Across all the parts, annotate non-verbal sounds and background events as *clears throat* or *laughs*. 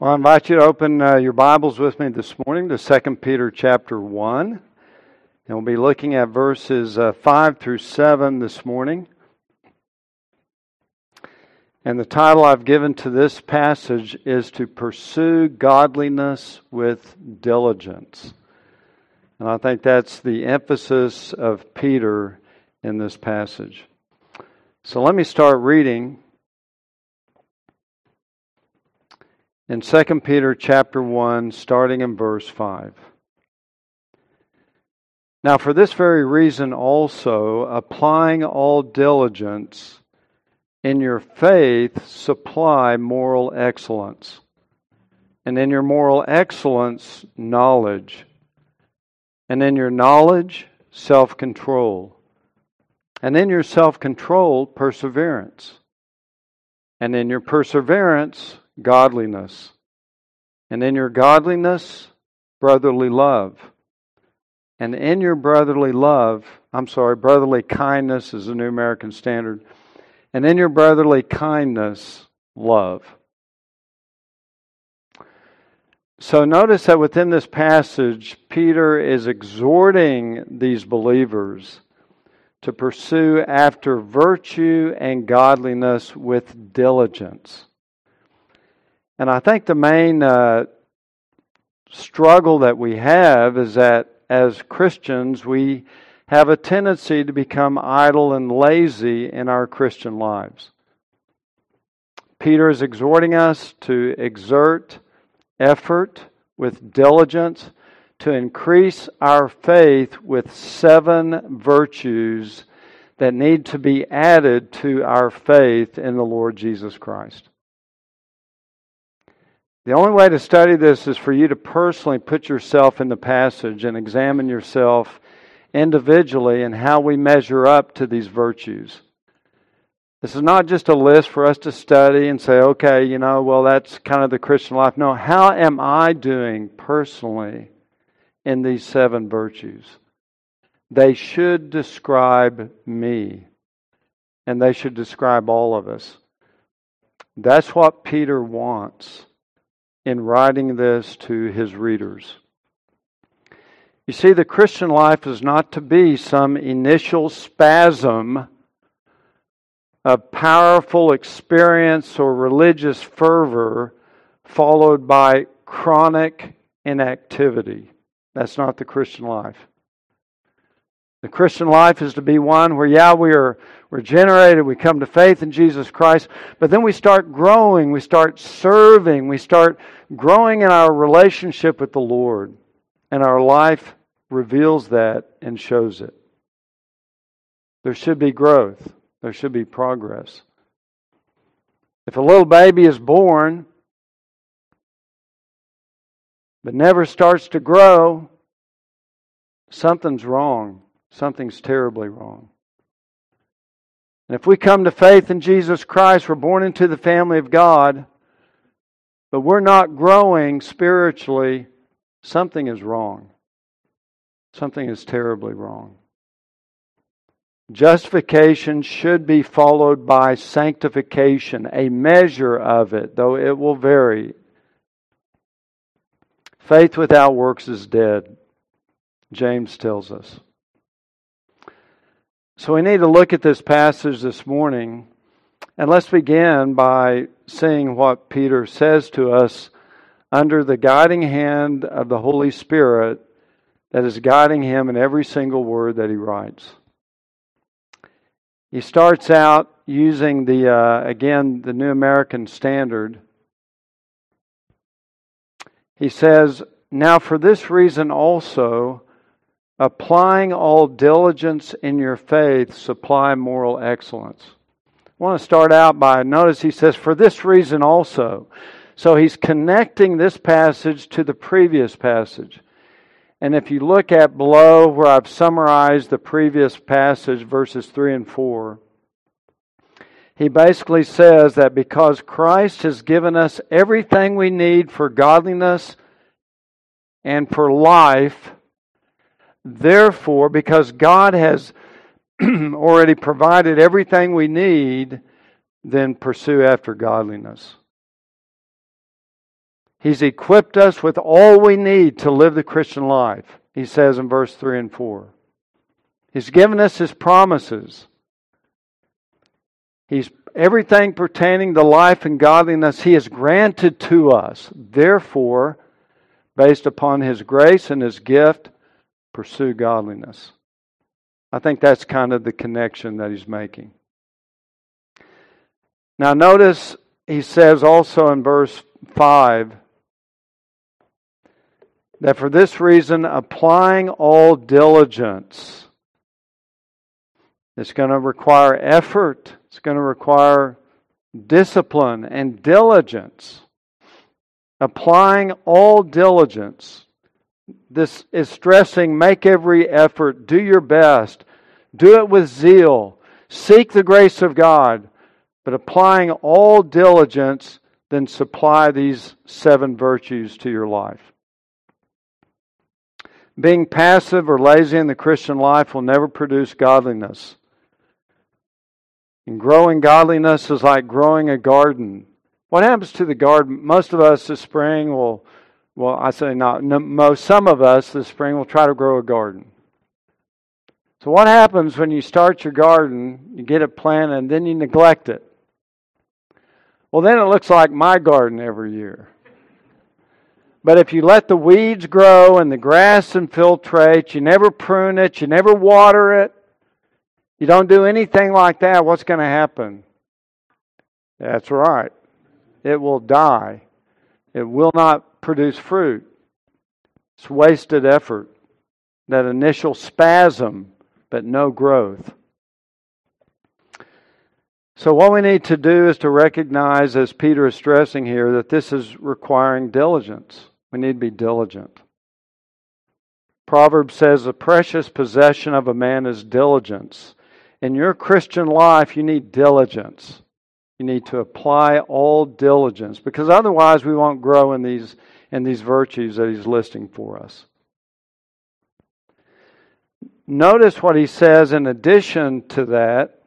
Well, I invite you to open uh, your Bibles with me this morning to 2 Peter chapter 1. And we'll be looking at verses uh, 5 through 7 this morning. And the title I've given to this passage is To Pursue Godliness with Diligence. And I think that's the emphasis of Peter in this passage. So let me start reading in 2 Peter chapter 1 starting in verse 5. Now for this very reason also applying all diligence in your faith supply moral excellence. And in your moral excellence knowledge. And in your knowledge self-control. And in your self-control perseverance. And in your perseverance godliness. And in your godliness, brotherly love. And in your brotherly love, I'm sorry, brotherly kindness is the New American Standard. And in your brotherly kindness, love. So notice that within this passage, Peter is exhorting these believers to pursue after virtue and godliness with diligence. And I think the main uh, struggle that we have is that as Christians, we have a tendency to become idle and lazy in our Christian lives. Peter is exhorting us to exert effort with diligence to increase our faith with seven virtues that need to be added to our faith in the Lord Jesus Christ. The only way to study this is for you to personally put yourself in the passage and examine yourself individually and how we measure up to these virtues. This is not just a list for us to study and say, okay, you know, well, that's kind of the Christian life. No, how am I doing personally in these seven virtues? They should describe me, and they should describe all of us. That's what Peter wants in writing this to his readers. You see, the Christian life is not to be some initial spasm of powerful experience or religious fervor followed by chronic inactivity. That's not the Christian life. The Christian life is to be one where, yeah, we are regenerated, we come to faith in Jesus Christ, but then we start growing, we start serving, we start growing in our relationship with the Lord, and our life reveals that and shows it. There should be growth, there should be progress. If a little baby is born, but never starts to grow, something's wrong. Something's terribly wrong. And if we come to faith in Jesus Christ, we're born into the family of God, but we're not growing spiritually, something is wrong. Something is terribly wrong. Justification should be followed by sanctification, a measure of it, though it will vary. Faith without works is dead, James tells us. So we need to look at this passage this morning, and let's begin by seeing what Peter says to us under the guiding hand of the Holy Spirit that is guiding him in every single word that he writes. He starts out using the, uh, again, the New American Standard. He says, Now for this reason also, applying all diligence in your faith, supply moral excellence. I want to start out by notice he says, for this reason also. So he's connecting this passage to the previous passage. And if you look at below where I've summarized the previous passage, verses 3 and 4, he basically says that because Christ has given us everything we need for godliness and for life, Therefore, because God has *clears throat* already provided everything we need, then pursue after godliness. He's equipped us with all we need to live the Christian life, he says in verse 3 and 4. He's given us his promises. He's everything pertaining to life and godliness he has granted to us. Therefore, based upon his grace and his gift, pursue godliness. I think that's kind of the connection that he's making. Now, notice he says also in verse 5 that for this reason, applying all diligence, it's going to require effort, it's going to require discipline and diligence. Applying all diligence. This is stressing make every effort, do your best, do it with zeal, seek the grace of God, but applying all diligence, then supply these seven virtues to your life. Being passive or lazy in the Christian life will never produce godliness. And growing godliness is like growing a garden. What happens to the garden? Most of us this spring will, well, I say not, most, some of us this spring will try to grow a garden. So, what happens when you start your garden, you get it planted, and then you neglect it? Well, then it looks like my garden every year. But if you let the weeds grow and the grass infiltrate, you never prune it, you never water it, you don't do anything like that, what's going to happen? That's right. It will die. It will not produce fruit. It's wasted effort. That initial spasm, but no growth. So, what we need to do is to recognize, as Peter is stressing here, that this is requiring diligence. We need to be diligent. Proverbs says, The precious possession of a man is diligence. In your Christian life, you need diligence. You need to apply all diligence because otherwise we won't grow in these, in these virtues that he's listing for us. Notice what he says in addition to that.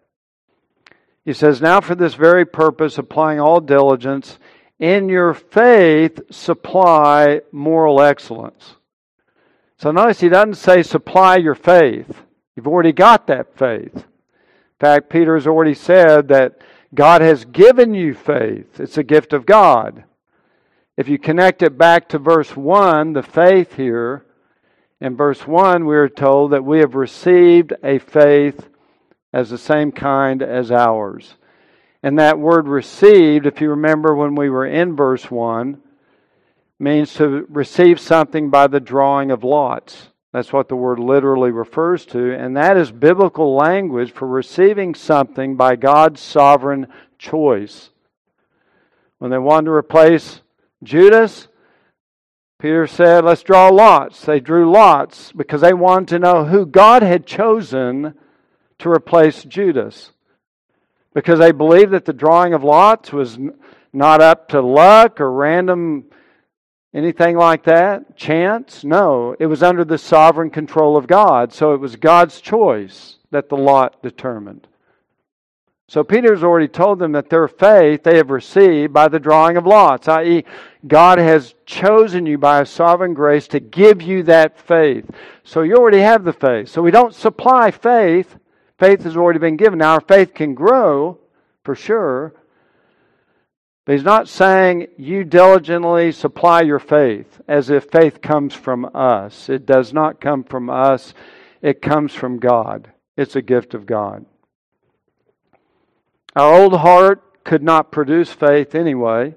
He says, Now for this very purpose, applying all diligence, in your faith supply moral excellence. So notice he doesn't say supply your faith. You've already got that faith. In fact, Peter has already said that God has given you faith. It's a gift of God. If you connect it back to verse 1, the faith here, in verse 1, we are told that we have received a faith as the same kind as ours. And that word received, if you remember when we were in verse 1, means to receive something by the drawing of lots. That's what the word literally refers to. And that is biblical language for receiving something by God's sovereign choice. When they wanted to replace Judas, Peter said, Let's draw lots. They drew lots because they wanted to know who God had chosen to replace Judas because they believed that the drawing of lots was not up to luck or random anything like that, chance. No, it was under the sovereign control of God. So it was God's choice that the lot determined. So Peter's already told them that their faith they have received by the drawing of lots, i.e., God has chosen you by a sovereign grace to give you that faith. So you already have the faith. So we don't supply faith Faith has already been given. Now, our faith can grow for sure. But he's not saying you diligently supply your faith as if faith comes from us. It does not come from us, it comes from God. It's a gift of God. Our old heart could not produce faith anyway.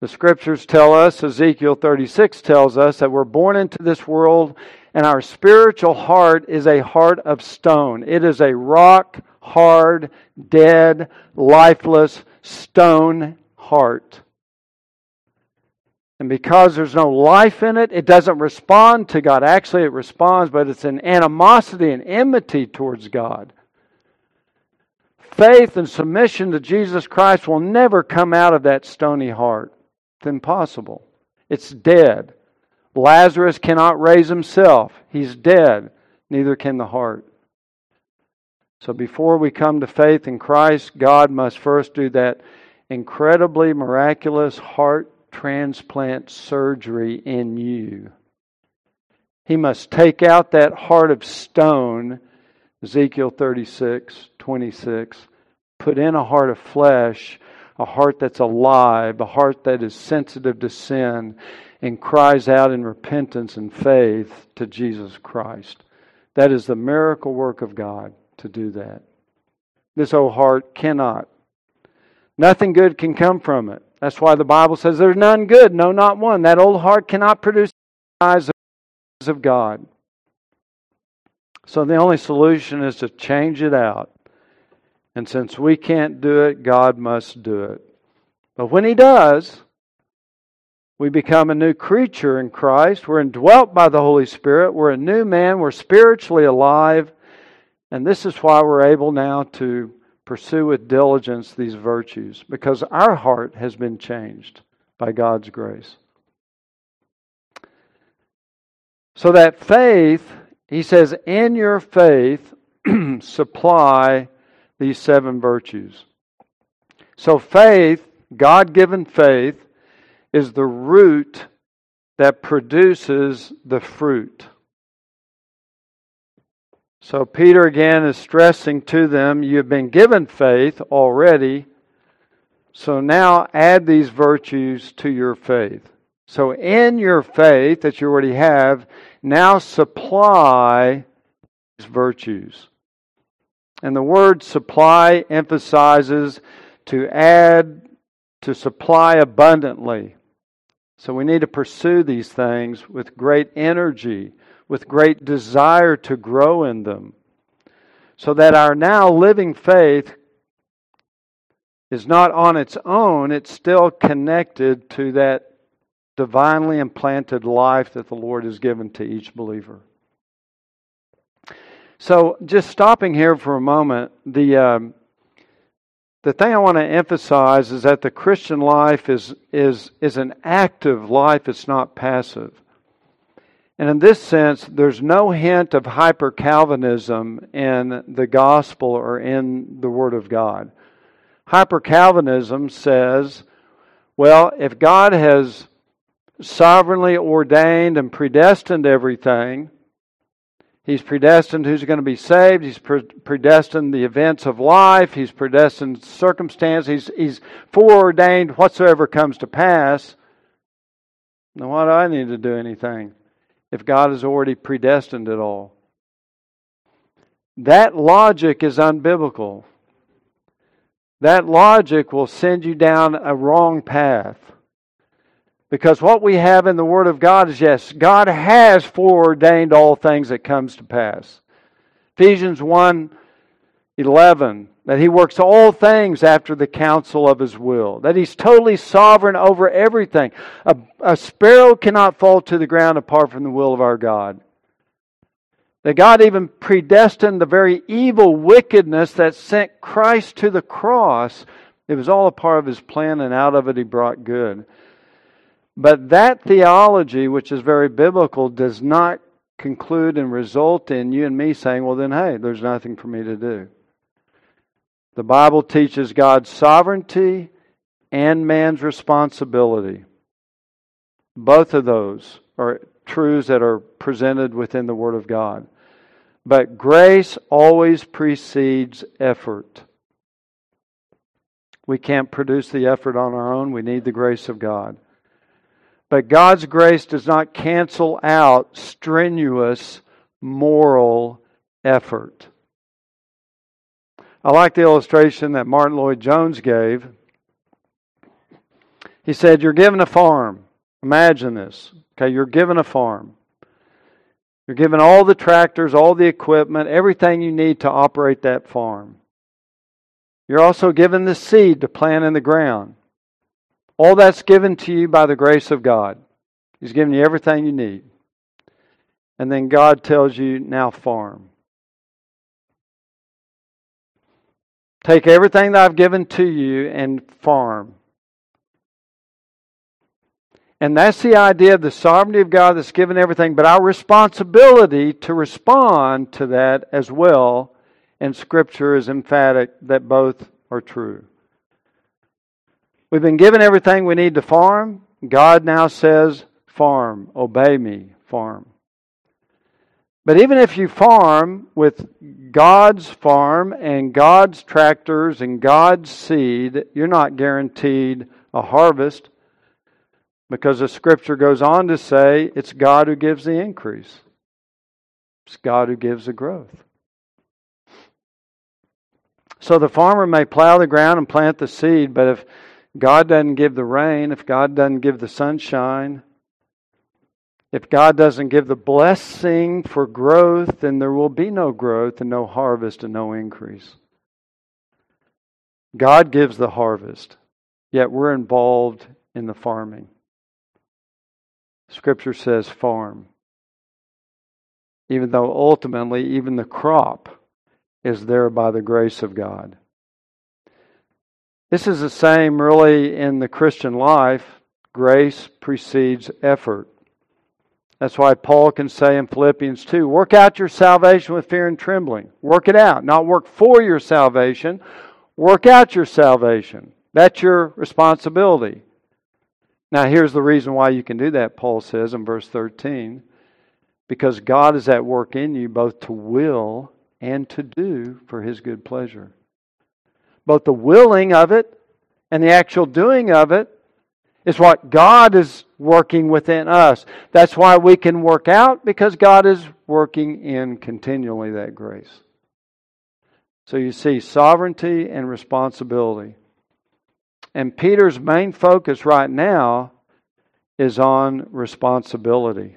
The scriptures tell us, Ezekiel 36 tells us, that we're born into this world and our spiritual heart is a heart of stone. It is a rock hard, dead, lifeless stone heart. And because there's no life in it, it doesn't respond to God. Actually, it responds, but it's an animosity and enmity towards God. Faith and submission to Jesus Christ will never come out of that stony heart. It's impossible. It's dead. Lazarus cannot raise himself. He's dead. Neither can the heart. So before we come to faith in Christ, God must first do that incredibly miraculous heart transplant surgery in you. He must take out that heart of stone, Ezekiel 36, 26, put in a heart of flesh, a heart that's alive, a heart that is sensitive to sin, and cries out in repentance and faith to Jesus Christ. That is the miracle work of God to do that. This old heart cannot. Nothing good can come from it. That's why the Bible says there's none good, no, not one. That old heart cannot produce the eyes of God. So the only solution is to change it out. And since we can't do it, God must do it. But when He does, we become a new creature in Christ. We're indwelt by the Holy Spirit. We're a new man. We're spiritually alive. And this is why we're able now to pursue with diligence these virtues, because our heart has been changed by God's grace. So that faith, he says, in your faith, *clears throat* supply these seven virtues. So faith, God given faith, is the root that produces the fruit. So Peter again is stressing to them, you've been given faith already. So now add these virtues to your faith. So, in your faith that you already have, now supply these virtues. And the word supply emphasizes to add, to supply abundantly. So, we need to pursue these things with great energy, with great desire to grow in them, so that our now living faith is not on its own, it's still connected to that divinely implanted life that the Lord has given to each believer. So, just stopping here for a moment, the um, the thing I want to emphasize is that the Christian life is is is an active life; it's not passive. And in this sense, there's no hint of hyper Calvinism in the gospel or in the Word of God. Hyper Calvinism says, well, if God has sovereignly ordained and predestined everything. He's predestined who's going to be saved. He's predestined the events of life. He's predestined circumstance. He's, he's foreordained whatsoever comes to pass. Now, why do I need to do anything if God has already predestined it all? That logic is unbiblical. That logic will send you down a wrong path. Because what we have in the Word of God is yes, God has foreordained all things that comes to pass. Ephesians 1 11, that He works all things after the counsel of His will, that He's totally sovereign over everything. A, a sparrow cannot fall to the ground apart from the will of our God. That God even predestined the very evil wickedness that sent Christ to the cross. It was all a part of His plan, and out of it He brought good. But that theology, which is very biblical, does not conclude and result in you and me saying, well, then, hey, there's nothing for me to do. The Bible teaches God's sovereignty and man's responsibility. Both of those are truths that are presented within the Word of God. But grace always precedes effort. We can't produce the effort on our own. We need the grace of God. But God's grace does not cancel out strenuous moral effort. I like the illustration that Martyn Lloyd-Jones gave. He said, You're given a farm. Imagine this. Okay, you're given a farm. You're given all the tractors, all the equipment, everything you need to operate that farm. You're also given the seed to plant in the ground. All that's given to you by the grace of God. He's given you everything you need. And then God tells you, now farm. Take everything that I've given to you and farm. And that's the idea of the sovereignty of God that's given everything, but our responsibility to respond to that as well. And Scripture is emphatic that both are true. We've been given everything we need to farm. God now says, farm, obey me, farm. But even if you farm with God's farm and God's tractors and God's seed, you're not guaranteed a harvest because the scripture goes on to say it's God who gives the increase, it's God who gives the growth. So the farmer may plow the ground and plant the seed, but if God doesn't give the rain, if God doesn't give the sunshine, if God doesn't give the blessing for growth, then there will be no growth and no harvest and no increase. God gives the harvest, yet we're involved in the farming. Scripture says farm. Even though ultimately, even the crop is there by the grace of God. This is the same really in the Christian life. Grace precedes effort. That's why Paul can say in Philippians 2 work out your salvation with fear and trembling. Work it out. Not work for your salvation, work out your salvation. That's your responsibility. Now, here's the reason why you can do that, Paul says in verse 13 because God is at work in you both to will and to do for his good pleasure. Both the willing of it and the actual doing of it is what God is working within us. That's why we can work out because God is working in continually that grace. So you see sovereignty and responsibility. And Peter's main focus right now is on responsibility.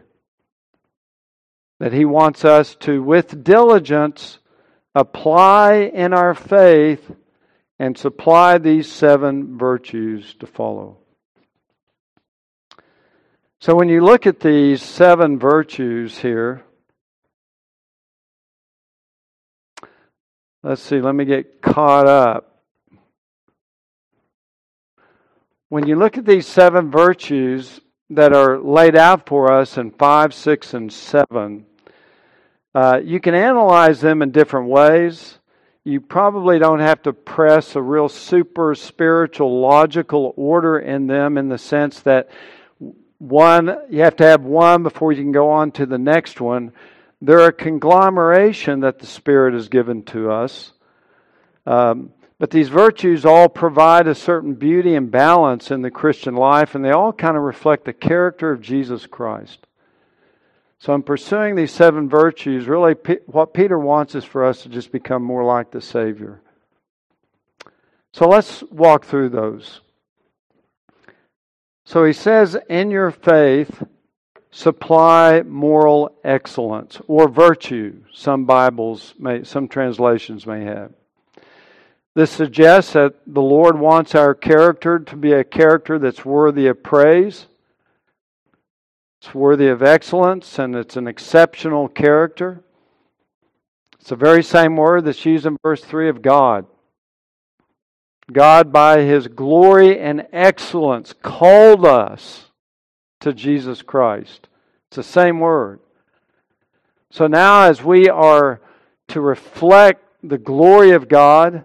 That he wants us to, with diligence, apply in our faith and supply these seven virtues to follow. So when you look at these seven virtues here, let's see, let me get caught up. When you look at these seven virtues that are laid out for us in 5, 6, and 7, uh, you can analyze them in different ways. You probably don't have to press a real super spiritual, logical order in them in the sense that one, you have to have one before you can go on to the next one. They're a conglomeration that the Spirit has given to us. Um, but these virtues all provide a certain beauty and balance in the Christian life, and they all kind of reflect the character of Jesus Christ. So, in pursuing these seven virtues, really what Peter wants is for us to just become more like the Savior. So, let's walk through those. So he says, in your faith, supply moral excellence or virtue. Some Bibles may, some translations may have. This suggests that the Lord wants our character to be a character that's worthy of praise. It's worthy of excellence and it's an exceptional character. It's the very same word that's used in verse 3 of God. God, by his glory and excellence, called us to Jesus Christ. It's the same word. So now, as we are to reflect the glory of God,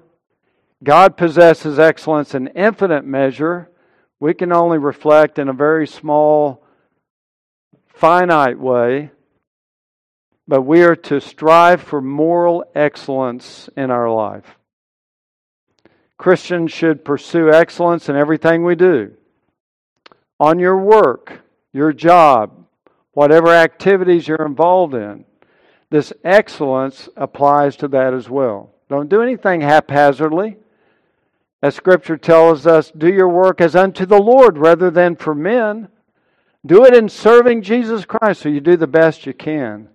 God possesses excellence in infinite measure. We can only reflect in a very small, finite way. But we are to strive for moral excellence in our life. Christians should pursue excellence in everything we do. On your work, your job, whatever activities you're involved in, this excellence applies to that as well. Don't do anything haphazardly. As Scripture tells us, do your work as unto the Lord rather than for men. Do it in serving Jesus Christ so you do the best you can.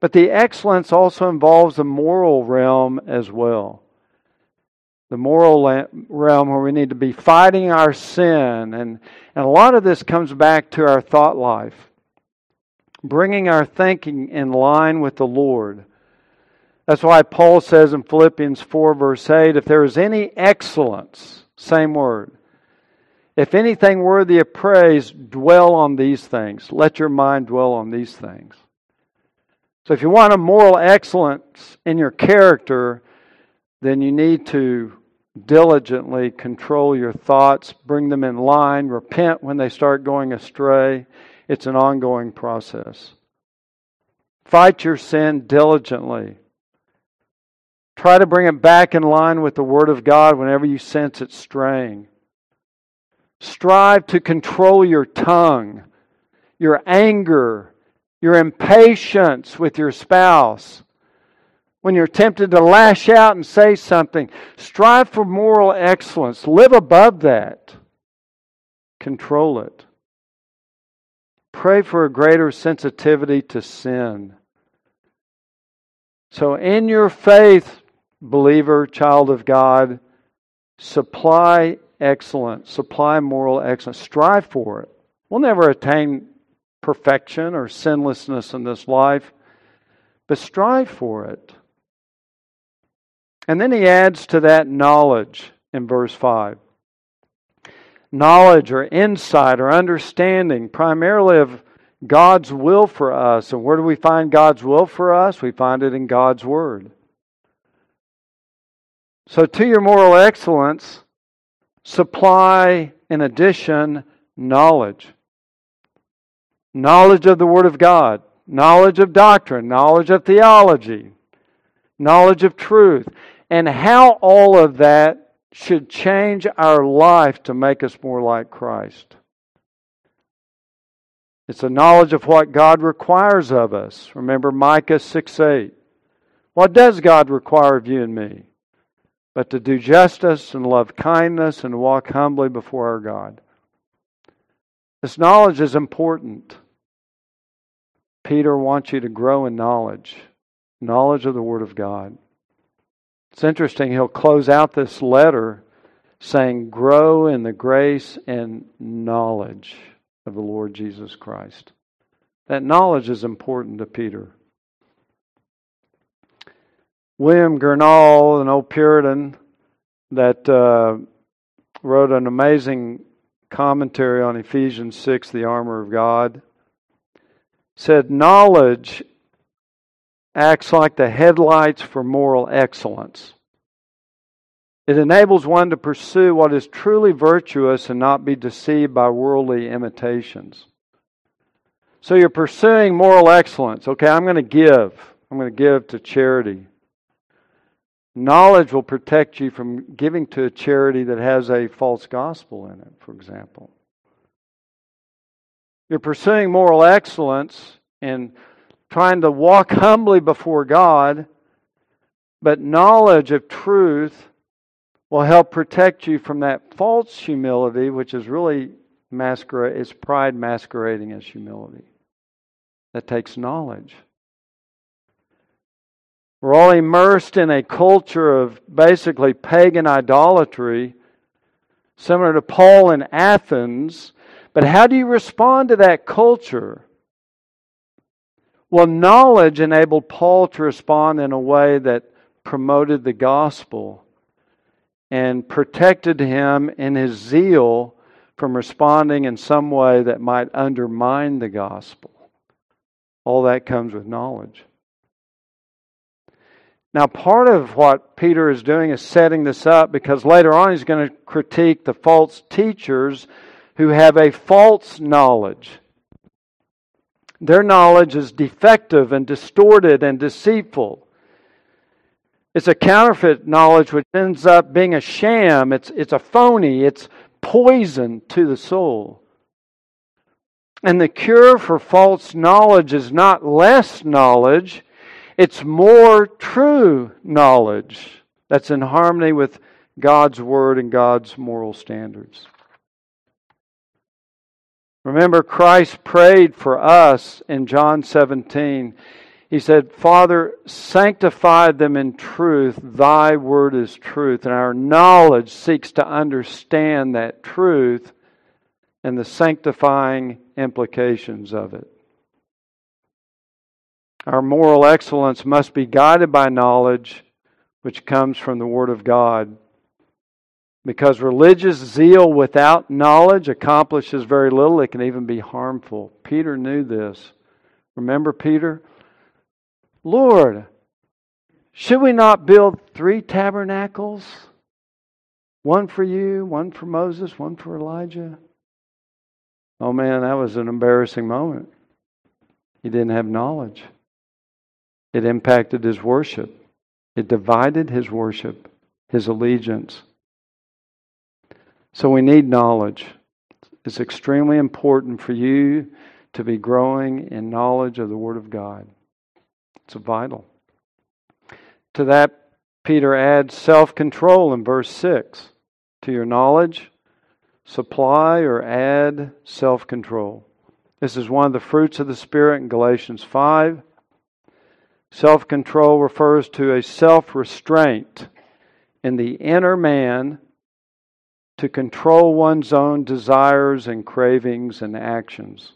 But the excellence also involves the moral realm as well the moral realm where we need to be fighting our sin. And, and a lot of this comes back to our thought life, bringing our thinking in line with the Lord. That's why Paul says in Philippians 4, verse 8, if there is any excellence, same word, if anything worthy of praise, dwell on these things. Let your mind dwell on these things. So if you want a moral excellence in your character, then you need to diligently control your thoughts, bring them in line, repent when they start going astray. It's an ongoing process. Fight your sin diligently. Try to bring it back in line with the Word of God whenever you sense it straying. Strive to control your tongue, your anger, your impatience with your spouse when you're tempted to lash out and say something. Strive for moral excellence. Live above that. Control it. Pray for a greater sensitivity to sin. So, in your faith, believer, child of God, supply excellence, supply moral excellence. Strive for it. We'll never attain perfection or sinlessness in this life, but strive for it. And then he adds to that knowledge in verse 5. Knowledge or insight or understanding, primarily of God's will for us. And where do we find God's will for us? We find it in God's Word. So, to your moral excellence, supply, in addition, knowledge. Knowledge of the Word of God, knowledge of doctrine, knowledge of theology, knowledge of truth and how all of that should change our life to make us more like Christ. It's a knowledge of what God requires of us. Remember Micah 6 8. What does God require of you and me? But to do justice and love kindness and walk humbly before our God. This knowledge is important. Peter wants you to grow in knowledge, knowledge of the Word of God. It's interesting, he'll close out this letter saying, Grow in the grace and knowledge of the Lord Jesus Christ. That knowledge is important to Peter. William Gurnall, an old Puritan that uh, wrote an amazing commentary on Ephesians 6, the armor of God, said, Knowledge acts like the headlights for moral excellence. It enables one to pursue what is truly virtuous and not be deceived by worldly imitations. So you're pursuing moral excellence. Okay, I'm going to give. I'm going to give to charity. Knowledge will protect you from giving to a charity that has a false gospel in it, for example. You're pursuing moral excellence and trying to walk *laughs* humbly before God, but knowledge of truth will help protect you from that false humility, which is really masquerade is pride masquerading as humility. That takes knowledge. We're all immersed in a culture of basically pagan idolatry, similar to Paul in Athens. But how do you respond to that culture? Well, knowledge enabled Paul to respond in a way that promoted the gospel and protected him in his zeal from responding in some way that might undermine the gospel. All that comes with knowledge. Now, part of what Peter is doing is setting this up because later on he's going to critique the false teachers who have a false knowledge. Their knowledge is defective and distorted and deceitful. It's a counterfeit knowledge which ends up being a sham. It's, it's a phony. It's poison to the soul. And the cure for false knowledge is not less knowledge, it's more true knowledge that's in harmony with God's Word and God's moral standards. Remember, Christ prayed for us in John 17. He said, Father, sanctify them in truth. Thy word is truth. And our knowledge seeks to understand that truth and the sanctifying implications of it. Our moral excellence must be guided by knowledge which comes from the Word of God. Because religious zeal without knowledge accomplishes very little, it can even be harmful. Peter knew this. Remember Peter? Lord, should we not build three tabernacles? One for you, one for Moses, one for Elijah. Oh man, that was an embarrassing moment. He didn't have knowledge. It impacted his worship. It divided his worship, his allegiance. So we need knowledge. It's extremely important for you to be growing in knowledge of the Word of God. It's vital. To that, Peter adds self control in verse 6. To your knowledge, supply or add self control. This is one of the fruits of the Spirit in Galatians 5. Self control refers to a self restraint in the inner man to control one's own desires and cravings and actions.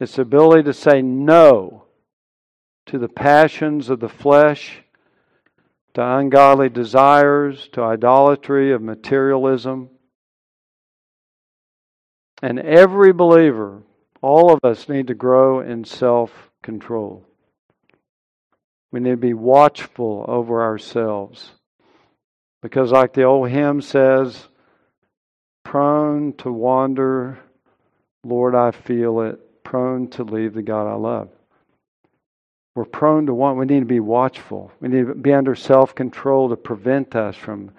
It's the ability to say no to the passions of the flesh, to ungodly desires, to idolatry of materialism. And every believer, all of us, need to grow in self control. We need to be watchful over ourselves. Because, like the old hymn says, prone to wander, Lord, I feel it, prone to leave the God I love. We're prone to want, we need to be watchful. We need to be under self control to prevent us from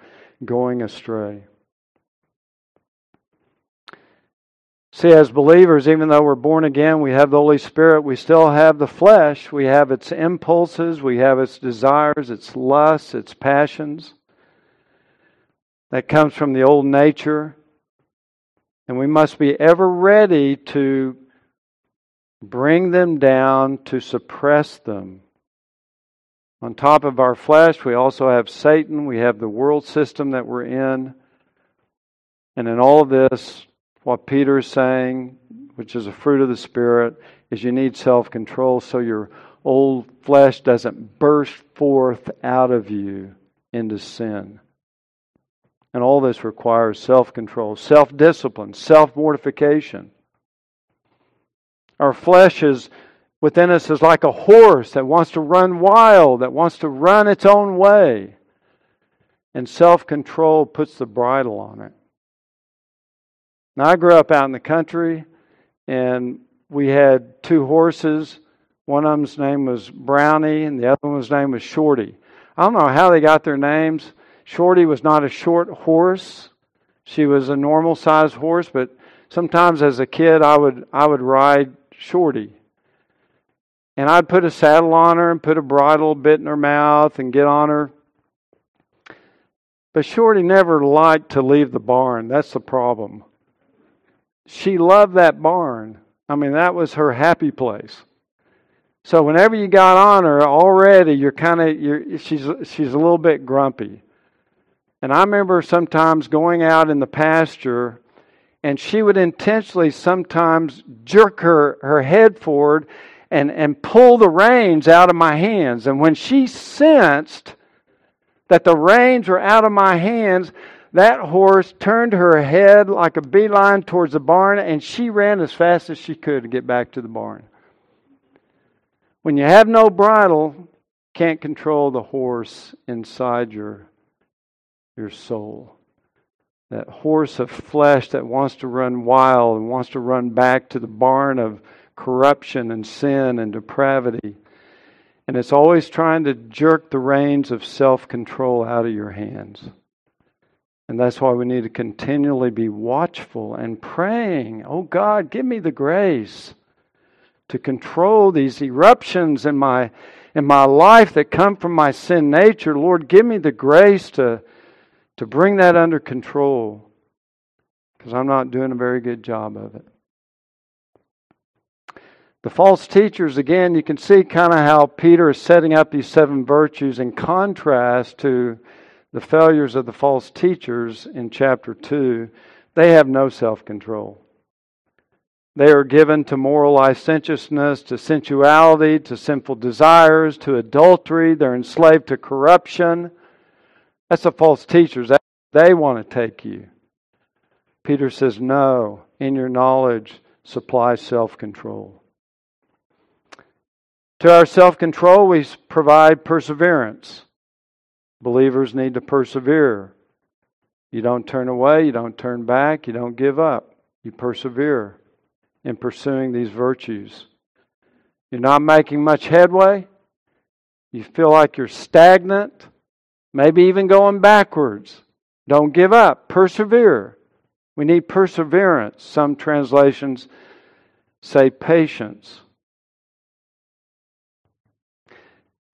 going astray. See, as believers, even though we're born again, we have the Holy Spirit, we still have the flesh. We have its impulses, we have its desires, its lusts, its passions. That comes from the old nature. And we must be ever ready to bring them down, to suppress them. On top of our flesh, we also have Satan, we have the world system that we're in. And in all of this, what Peter is saying, which is a fruit of the Spirit, is you need self control so your old flesh doesn't burst forth out of you into sin. And all this requires self control, self discipline, self mortification. Our flesh is within us is like a horse that wants to run wild, that wants to run its own way. And self control puts the bridle on it. Now, I grew up out in the country, and we had two horses. One of them's name was Brownie, and the other one's name was Shorty. I don't know how they got their names. Shorty was not a short horse. She was a normal sized horse, but sometimes as a kid I would I would ride Shorty. And I'd put a saddle on her and put a bridle bit in her mouth and get on her. But Shorty never liked to leave the barn. That's the problem. She loved that barn. I mean, that was her happy place. So whenever you got on her, already you're kind of you're she's she's a little bit grumpy. And I remember sometimes going out in the pasture and she would intentionally sometimes jerk her, her head forward and, and pull the reins out of my hands. And when she sensed that the reins were out of my hands, that horse turned her head like a beeline towards the barn and she ran as fast as she could to get back to the barn. When you have no bridle, can't control the horse inside your, your soul that horse of flesh that wants to run wild and wants to run back to the barn of corruption and sin and depravity. And it's always trying to jerk the reins of self control out of your hands. And that's why we need to continually be watchful and praying, oh God, give me the grace to control these eruptions in my in my life that come from my sin nature. Lord, give me the grace to to bring that under control because I'm not doing a very good job of it. The false teachers, again, you can see kind of how Peter is setting up these seven virtues in contrast to the failures of the false teachers in chapter 2. They have no self control. They are given to moral licentiousness, to sensuality, to sinful desires, to adultery. They're enslaved to corruption. That's the false teachers. They want to take you. Peter says, No, in your knowledge, supply self control. To our self control, we provide perseverance. Believers need to persevere. You don't turn away, you don't turn back, you don't give up. You persevere in pursuing these virtues. You're not making much headway. You feel like you're stagnant, maybe even going backwards. Don't give up. Persevere. We need perseverance. Some translations say patience.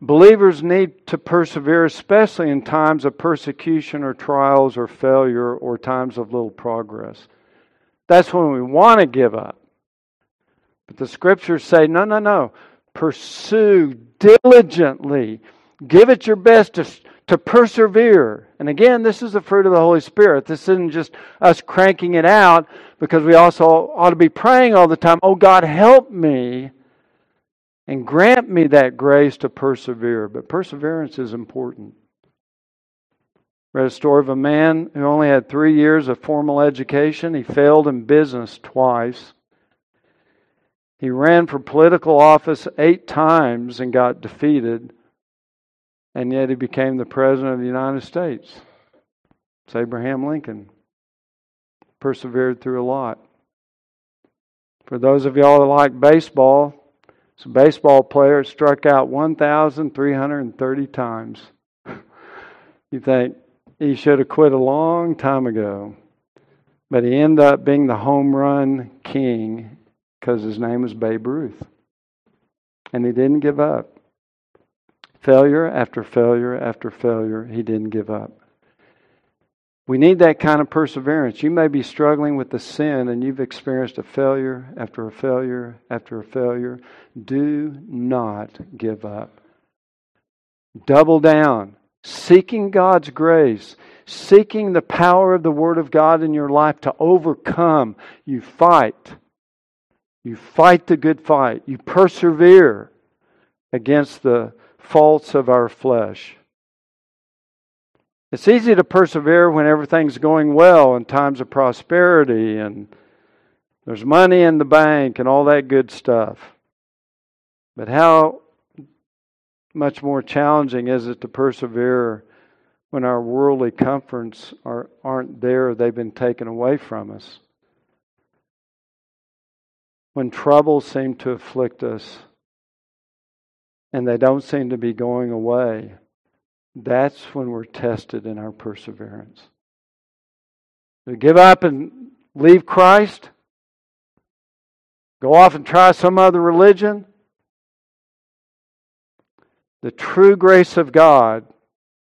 Believers need to persevere, especially in times of persecution or trials or failure or times of little progress. That's when we want to give up. But the scriptures say, no, no, no. Pursue diligently. Give it your best to, to persevere. And again, this is the fruit of the Holy Spirit. This isn't just us cranking it out because we also ought to be praying all the time, oh God, help me and grant me that grace to persevere. But perseverance is important. Read a story of a man who only had three years of formal education. He failed in business twice. He ran for political office eight times and got defeated, and yet he became the President of the United States. It's Abraham Lincoln. Persevered through a lot. For those of y'all that like baseball, a baseball player struck out 1,330 times. *laughs* you think he should have quit a long time ago. But he ended up being the home run king because his name was Babe Ruth. And he didn't give up. Failure after failure after failure, he didn't give up. We need that kind of perseverance. You may be struggling with the sin and you've experienced a failure after a failure after a failure. Do not give up. Double down, seeking God's grace, seeking the power of the Word of God in your life to overcome. You fight. You fight the good fight. You persevere against the faults of our flesh. It's easy to persevere when everything's going well in times of prosperity and there's money in the bank and all that good stuff. But how much more challenging is it to persevere when our worldly comforts are, aren't there, they've been taken away from us? When troubles seem to afflict us and they don't seem to be going away that's when we're tested in our perseverance. To give up and leave Christ, go off and try some other religion. The true grace of God,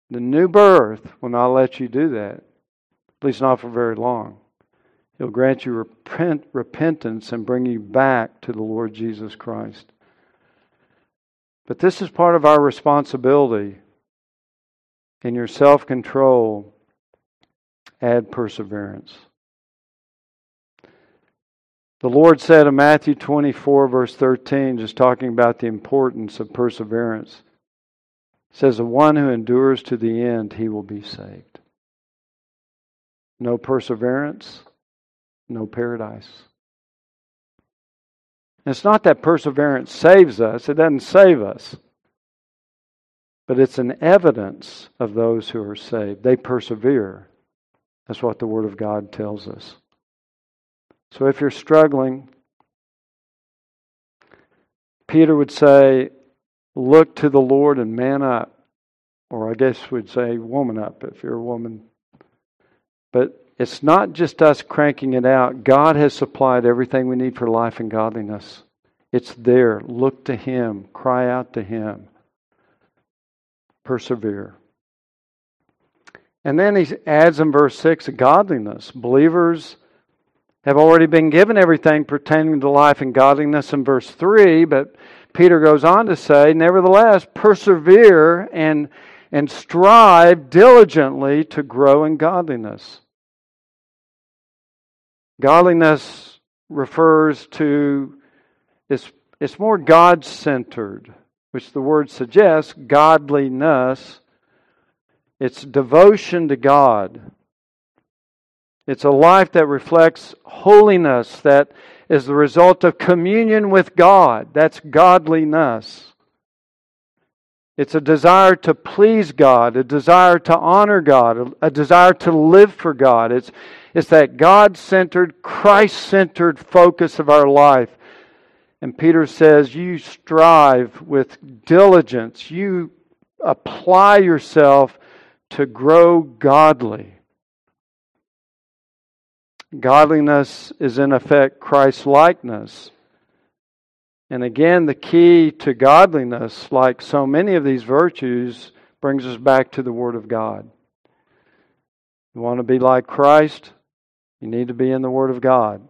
the new birth, will not let you do that, at least not for very long. He'll grant you repent, repentance and bring you back to the Lord Jesus Christ. But this is part of our responsibility in your self control, add perseverance. The Lord said in Matthew 24, verse 13, just talking about the importance of perseverance, says, The one who endures to the end, he will be saved. No perseverance, no paradise. It's not that perseverance saves us, it doesn't save us but it's an evidence of those who are saved. They persevere. That's what the Word of God tells us. So if you're struggling, Peter would say, Look to the Lord and man up. Or I guess we'd say, Woman up if you're a woman. But it's not just us cranking it out. God has supplied everything we need for life and godliness. It's there. Look to Him, cry out to Him persevere. And then he adds in verse 6 godliness. Believers have already been given everything pertaining to life and godliness in verse 3, but Peter goes on to say, nevertheless, persevere and, and strive diligently to grow in godliness. Godliness refers to, it's, it's more God centered which the word suggests, godliness. It's devotion to God. It's a life that reflects holiness, that is the result of communion with God. That's godliness. It's a desire to please God, a desire to honor God, a desire to live for God. It's, it's that God centered, Christ centered focus of our life. And Peter says, You strive with diligence, you apply yourself to grow godly. Godliness is, in effect, Christ likeness. And again, the key to godliness, like so many of these virtues, brings us back to the Word of God. You want to be like Christ? You need to be in the Word of God.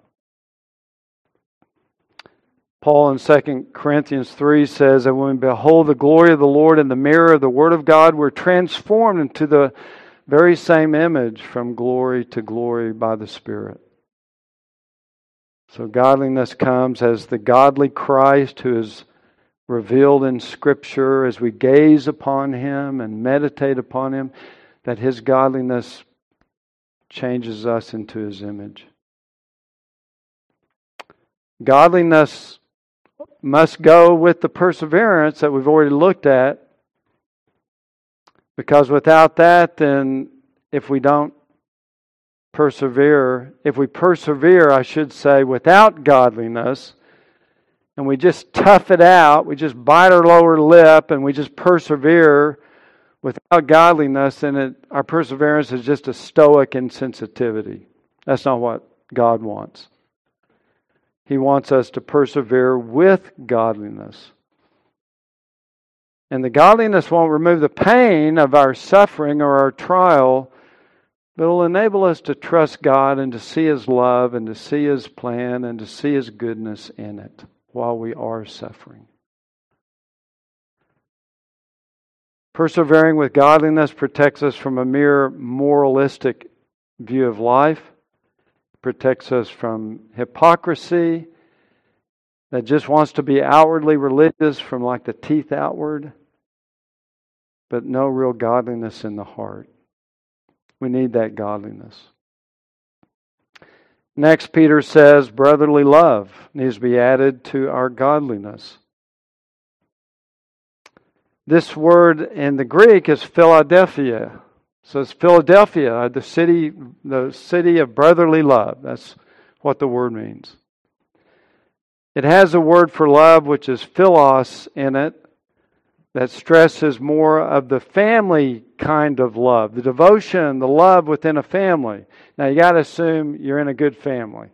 Paul in 2 Corinthians 3 says that when we behold the glory of the Lord in the mirror of the Word of God, we're transformed into the very same image from glory to glory by the Spirit. So godliness comes as the godly Christ who is revealed in Scripture as we gaze upon Him and meditate upon Him, that His godliness changes us into His image. Godliness must go with the perseverance that we've already looked at. Because without that, then if we don't persevere, if we persevere, I should say, without godliness, and we just tough it out, we just bite our lower lip and we just persevere without godliness, then it, our perseverance is just a stoic insensitivity. That's not what God wants. He wants us to persevere with godliness. And the godliness won't remove the pain of our suffering or our trial, but it will enable us to trust God and to see His love and to see His plan and to see His goodness in it while we are suffering. Persevering with godliness protects us from a mere moralistic view of life, protects us from hypocrisy that just wants to be outwardly religious from like the teeth outward, but no real godliness in the heart. We need that godliness. Next, Peter says brotherly love needs to be added to our godliness. This word in the Greek is Philadelphia. So it's Philadelphia, uh, the city, the city of brotherly love. That's what the word means. It has a word for love, which is philos in it, that stresses more of the family kind of love, the devotion, the love within a family. Now, you got to assume you're in a good family.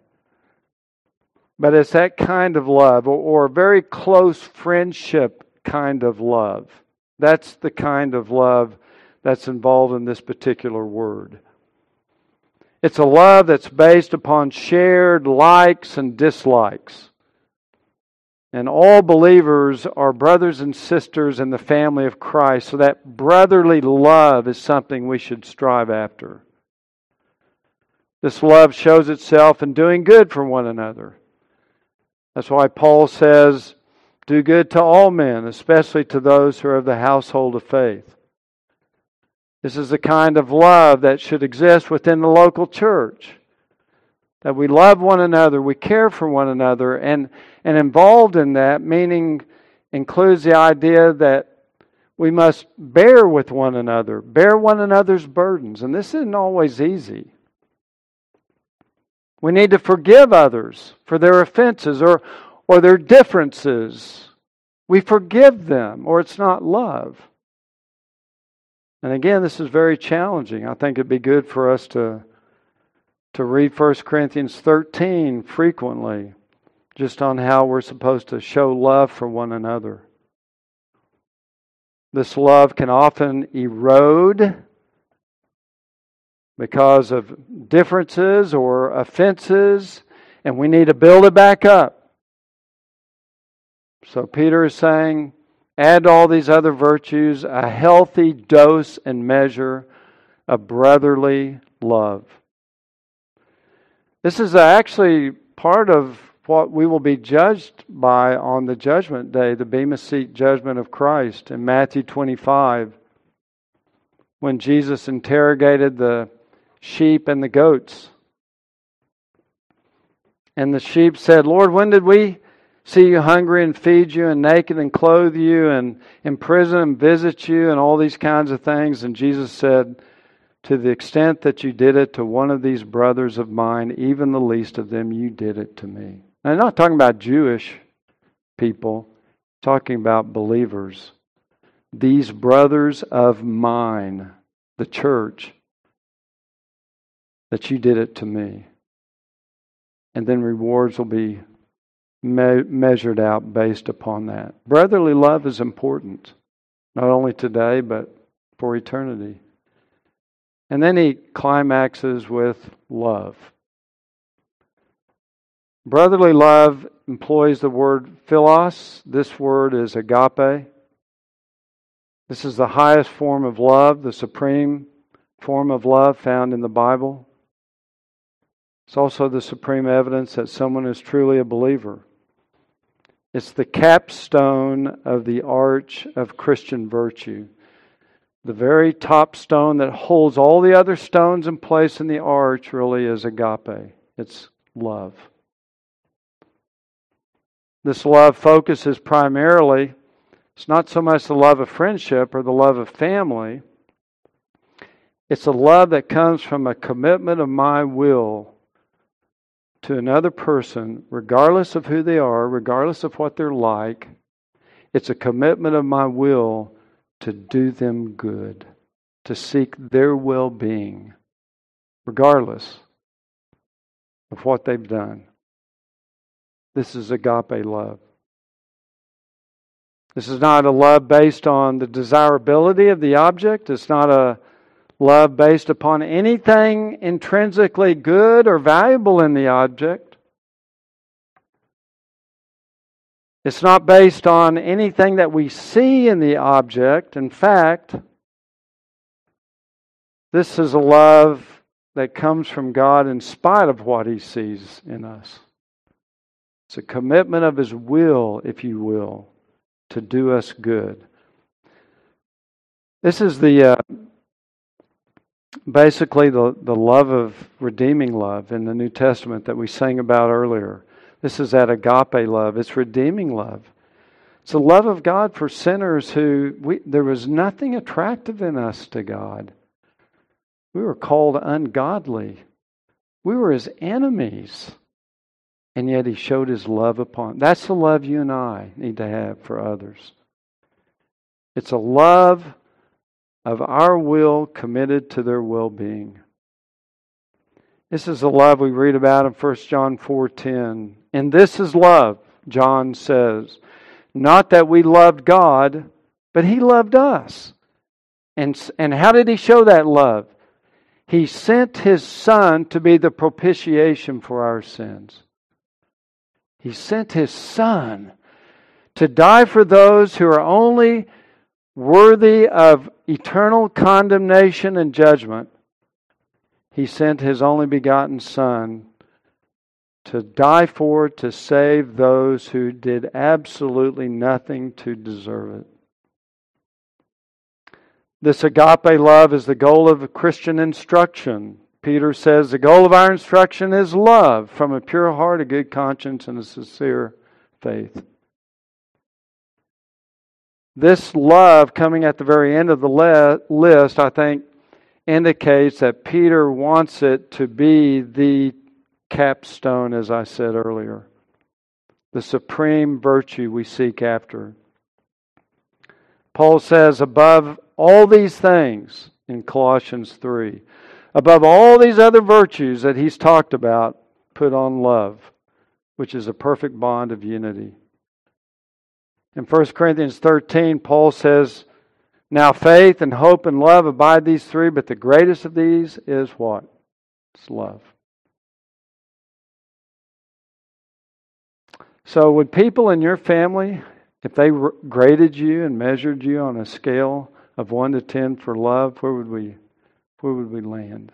But it's that kind of love, or, or very close friendship kind of love. That's the kind of love that's involved in this particular word. It's a love that's based upon shared likes and dislikes. And all believers are brothers and sisters in the family of Christ. So that brotherly love is something we should strive after. This love shows itself in doing good for one another. That's why Paul says, Do good to all men, especially to those who are of the household of faith. This is the kind of love that should exist within the local church that we love one another, we care for one another, and, and involved in that, meaning includes the idea that we must bear with one another, bear one another's burdens. And this isn't always easy. We need to forgive others for their offenses or, or their differences. We forgive them, or it's not love. And again, this is very challenging. I think it'd be good for us to to read 1 Corinthians 13 frequently, just on how we're supposed to show love for one another. This love can often erode because of differences or offenses, and we need to build it back up. So Peter is saying, add all these other virtues, a healthy dose and measure of brotherly love. This is actually part of what we will be judged by on the judgment day, the Bema Seat judgment of Christ in Matthew 25, when Jesus interrogated the sheep and the goats. And the sheep said, Lord, when did we see you hungry and feed you, and naked and clothe you, and in prison and visit you, and all these kinds of things. And Jesus said, To the extent that you did it to one of these brothers of mine, even the least of them, you did it to me. I'm not talking about Jewish people, I'm talking about believers. These brothers of mine, the church, that you did it to me. And then rewards will be me- measured out based upon that. Brotherly love is important, not only today, but for eternity. And then he climaxes with love. Brotherly love employs the word philos. This word is agape. This is the highest form of love, the supreme form of love found in the Bible. It's also the supreme evidence that someone is truly a believer. It's the capstone of the arch of Christian virtue. The very top stone that holds all the other stones in place in the arch really is agape. It's love. This love focuses primarily, it's not so much the love of friendship or the love of family, it's a love that comes from a commitment of my will to another person, regardless of who they are, regardless of what they're like. It's a commitment of my will to do them good, to seek their well being, regardless of what they've done. This is agape love. This is not a love based on the desirability of the object. It's not a love based upon anything intrinsically good or valuable in the object. It's not based on anything that we see in the object. In fact, this is a love that comes from God in spite of what He sees in us. It's a commitment of His will, if you will, to do us good. This is the uh, basically the, the love of redeeming love in the New Testament that we sang about earlier. This is that agape love. It's redeeming love. It's the love of God for sinners who we, there was nothing attractive in us to God. We were called ungodly. We were his enemies. And yet he showed his love upon. That's the love you and I need to have for others. It's a love of our will committed to their well-being. This is the love we read about in 1 John 4:10. And this is love, John says, not that we loved God, but he loved us. And and how did he show that love? He sent his son to be the propitiation for our sins. He sent his son to die for those who are only worthy of eternal condemnation and judgment. He sent his only begotten son to die for, to save those who did absolutely nothing to deserve it. This agape love is the goal of Christian instruction. Peter says the goal of our instruction is love from a pure heart, a good conscience, and a sincere faith. This love coming at the very end of the list, I think, indicates that Peter wants it to be the capstone, as I said earlier, the supreme virtue we seek after. Paul says, above all these things in Colossians 3, Above all these other virtues that he's talked about, put on love, which is a perfect bond of unity. In 1 Corinthians 13, Paul says, Now faith and hope and love abide these three, but the greatest of these is what? It's love. So, would people in your family, if they graded you and measured you on a scale of 1 to 10 for love, where would we where would we land?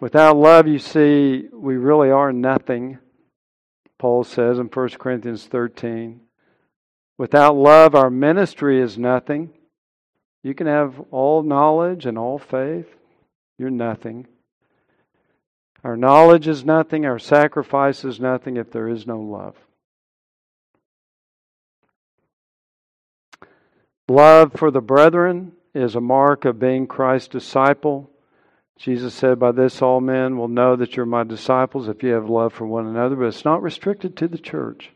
Without love, you see, we really are nothing, Paul says in 1 Corinthians 13. Without love, our ministry is nothing. You can have all knowledge and all faith, you're nothing. Our knowledge is nothing, our sacrifice is nothing if there is no love. Love for the brethren is a mark of being Christ's disciple. Jesus said, By this all men will know that you're my disciples if you have love for one another, but it's not restricted to the church.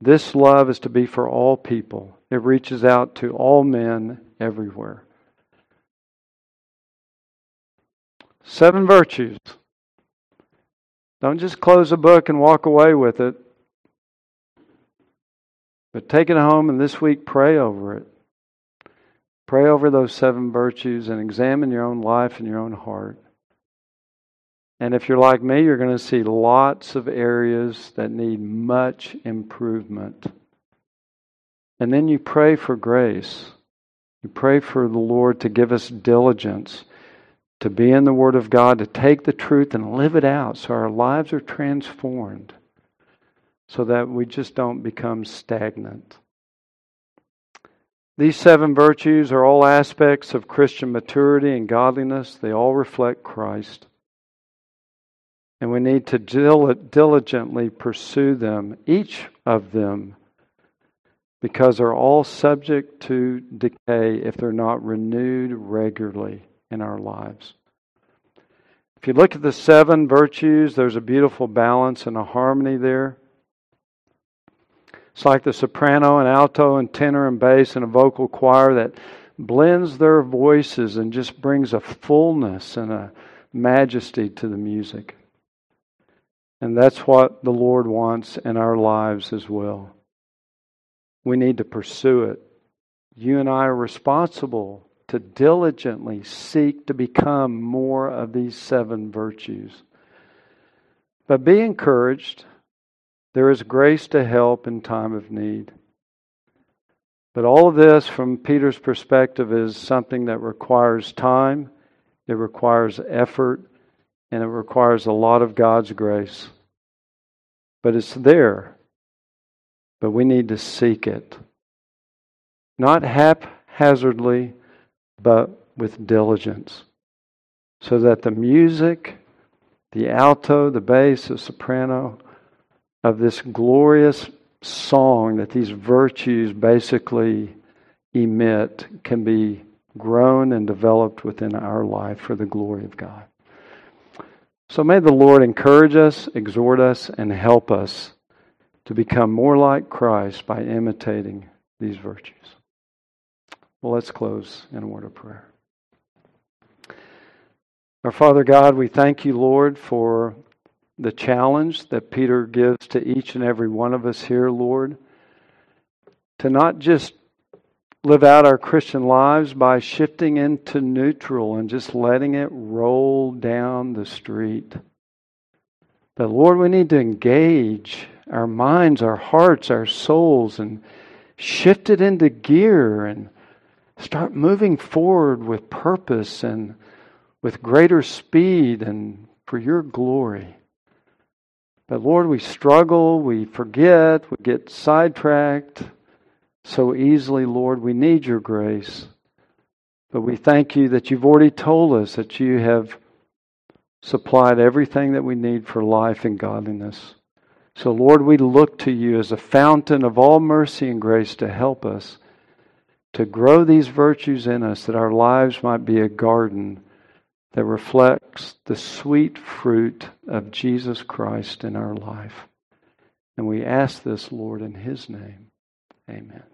This love is to be for all people, it reaches out to all men everywhere. Seven virtues. Don't just close a book and walk away with it. But take it home and this week pray over it. Pray over those seven virtues and examine your own life and your own heart. And if you're like me, you're going to see lots of areas that need much improvement. And then you pray for grace. You pray for the Lord to give us diligence to be in the Word of God, to take the truth and live it out so our lives are transformed, so that we just don't become stagnant. These seven virtues are all aspects of Christian maturity and godliness, they all reflect Christ. And we need to diligently pursue them, each of them, because they're all subject to decay if they're not renewed regularly in our lives. If you look at the seven virtues, there's a beautiful balance and a harmony there. It's like the soprano and alto and tenor and bass and a vocal choir that blends their voices and just brings a fullness and a majesty to the music. And that's what the Lord wants in our lives as well. We need to pursue it. You and I are responsible to diligently seek to become more of these seven virtues. But be encouraged. There is grace to help in time of need. But all of this, from Peter's perspective, is something that requires time, it requires effort, and it requires a lot of God's grace. But it's there. But we need to seek it. Not haphazardly, but with diligence, so that the music, the alto, the bass, the soprano of this glorious song that these virtues basically emit can be grown and developed within our life for the glory of God. So may the Lord encourage us, exhort us, and help us to become more like Christ by imitating these virtues. Well, let's close in a word of prayer. Our Father God, we thank you, Lord, for the challenge that Peter gives to each and every one of us here, Lord, to not just live out our Christian lives by shifting into neutral and just letting it roll down the street. But Lord, we need to engage our minds, our hearts, our souls, and shift it into gear and Start moving forward with purpose and with greater speed and for your glory. But Lord, we struggle, we forget, we get sidetracked so easily, Lord. We need your grace. But we thank you that you've already told us that you have supplied everything that we need for life and godliness. So, Lord, we look to you as a fountain of all mercy and grace to help us to grow these virtues in us that our lives might be a garden that reflects the sweet fruit of Jesus Christ in our life. And we ask this, Lord, in His name. Amen.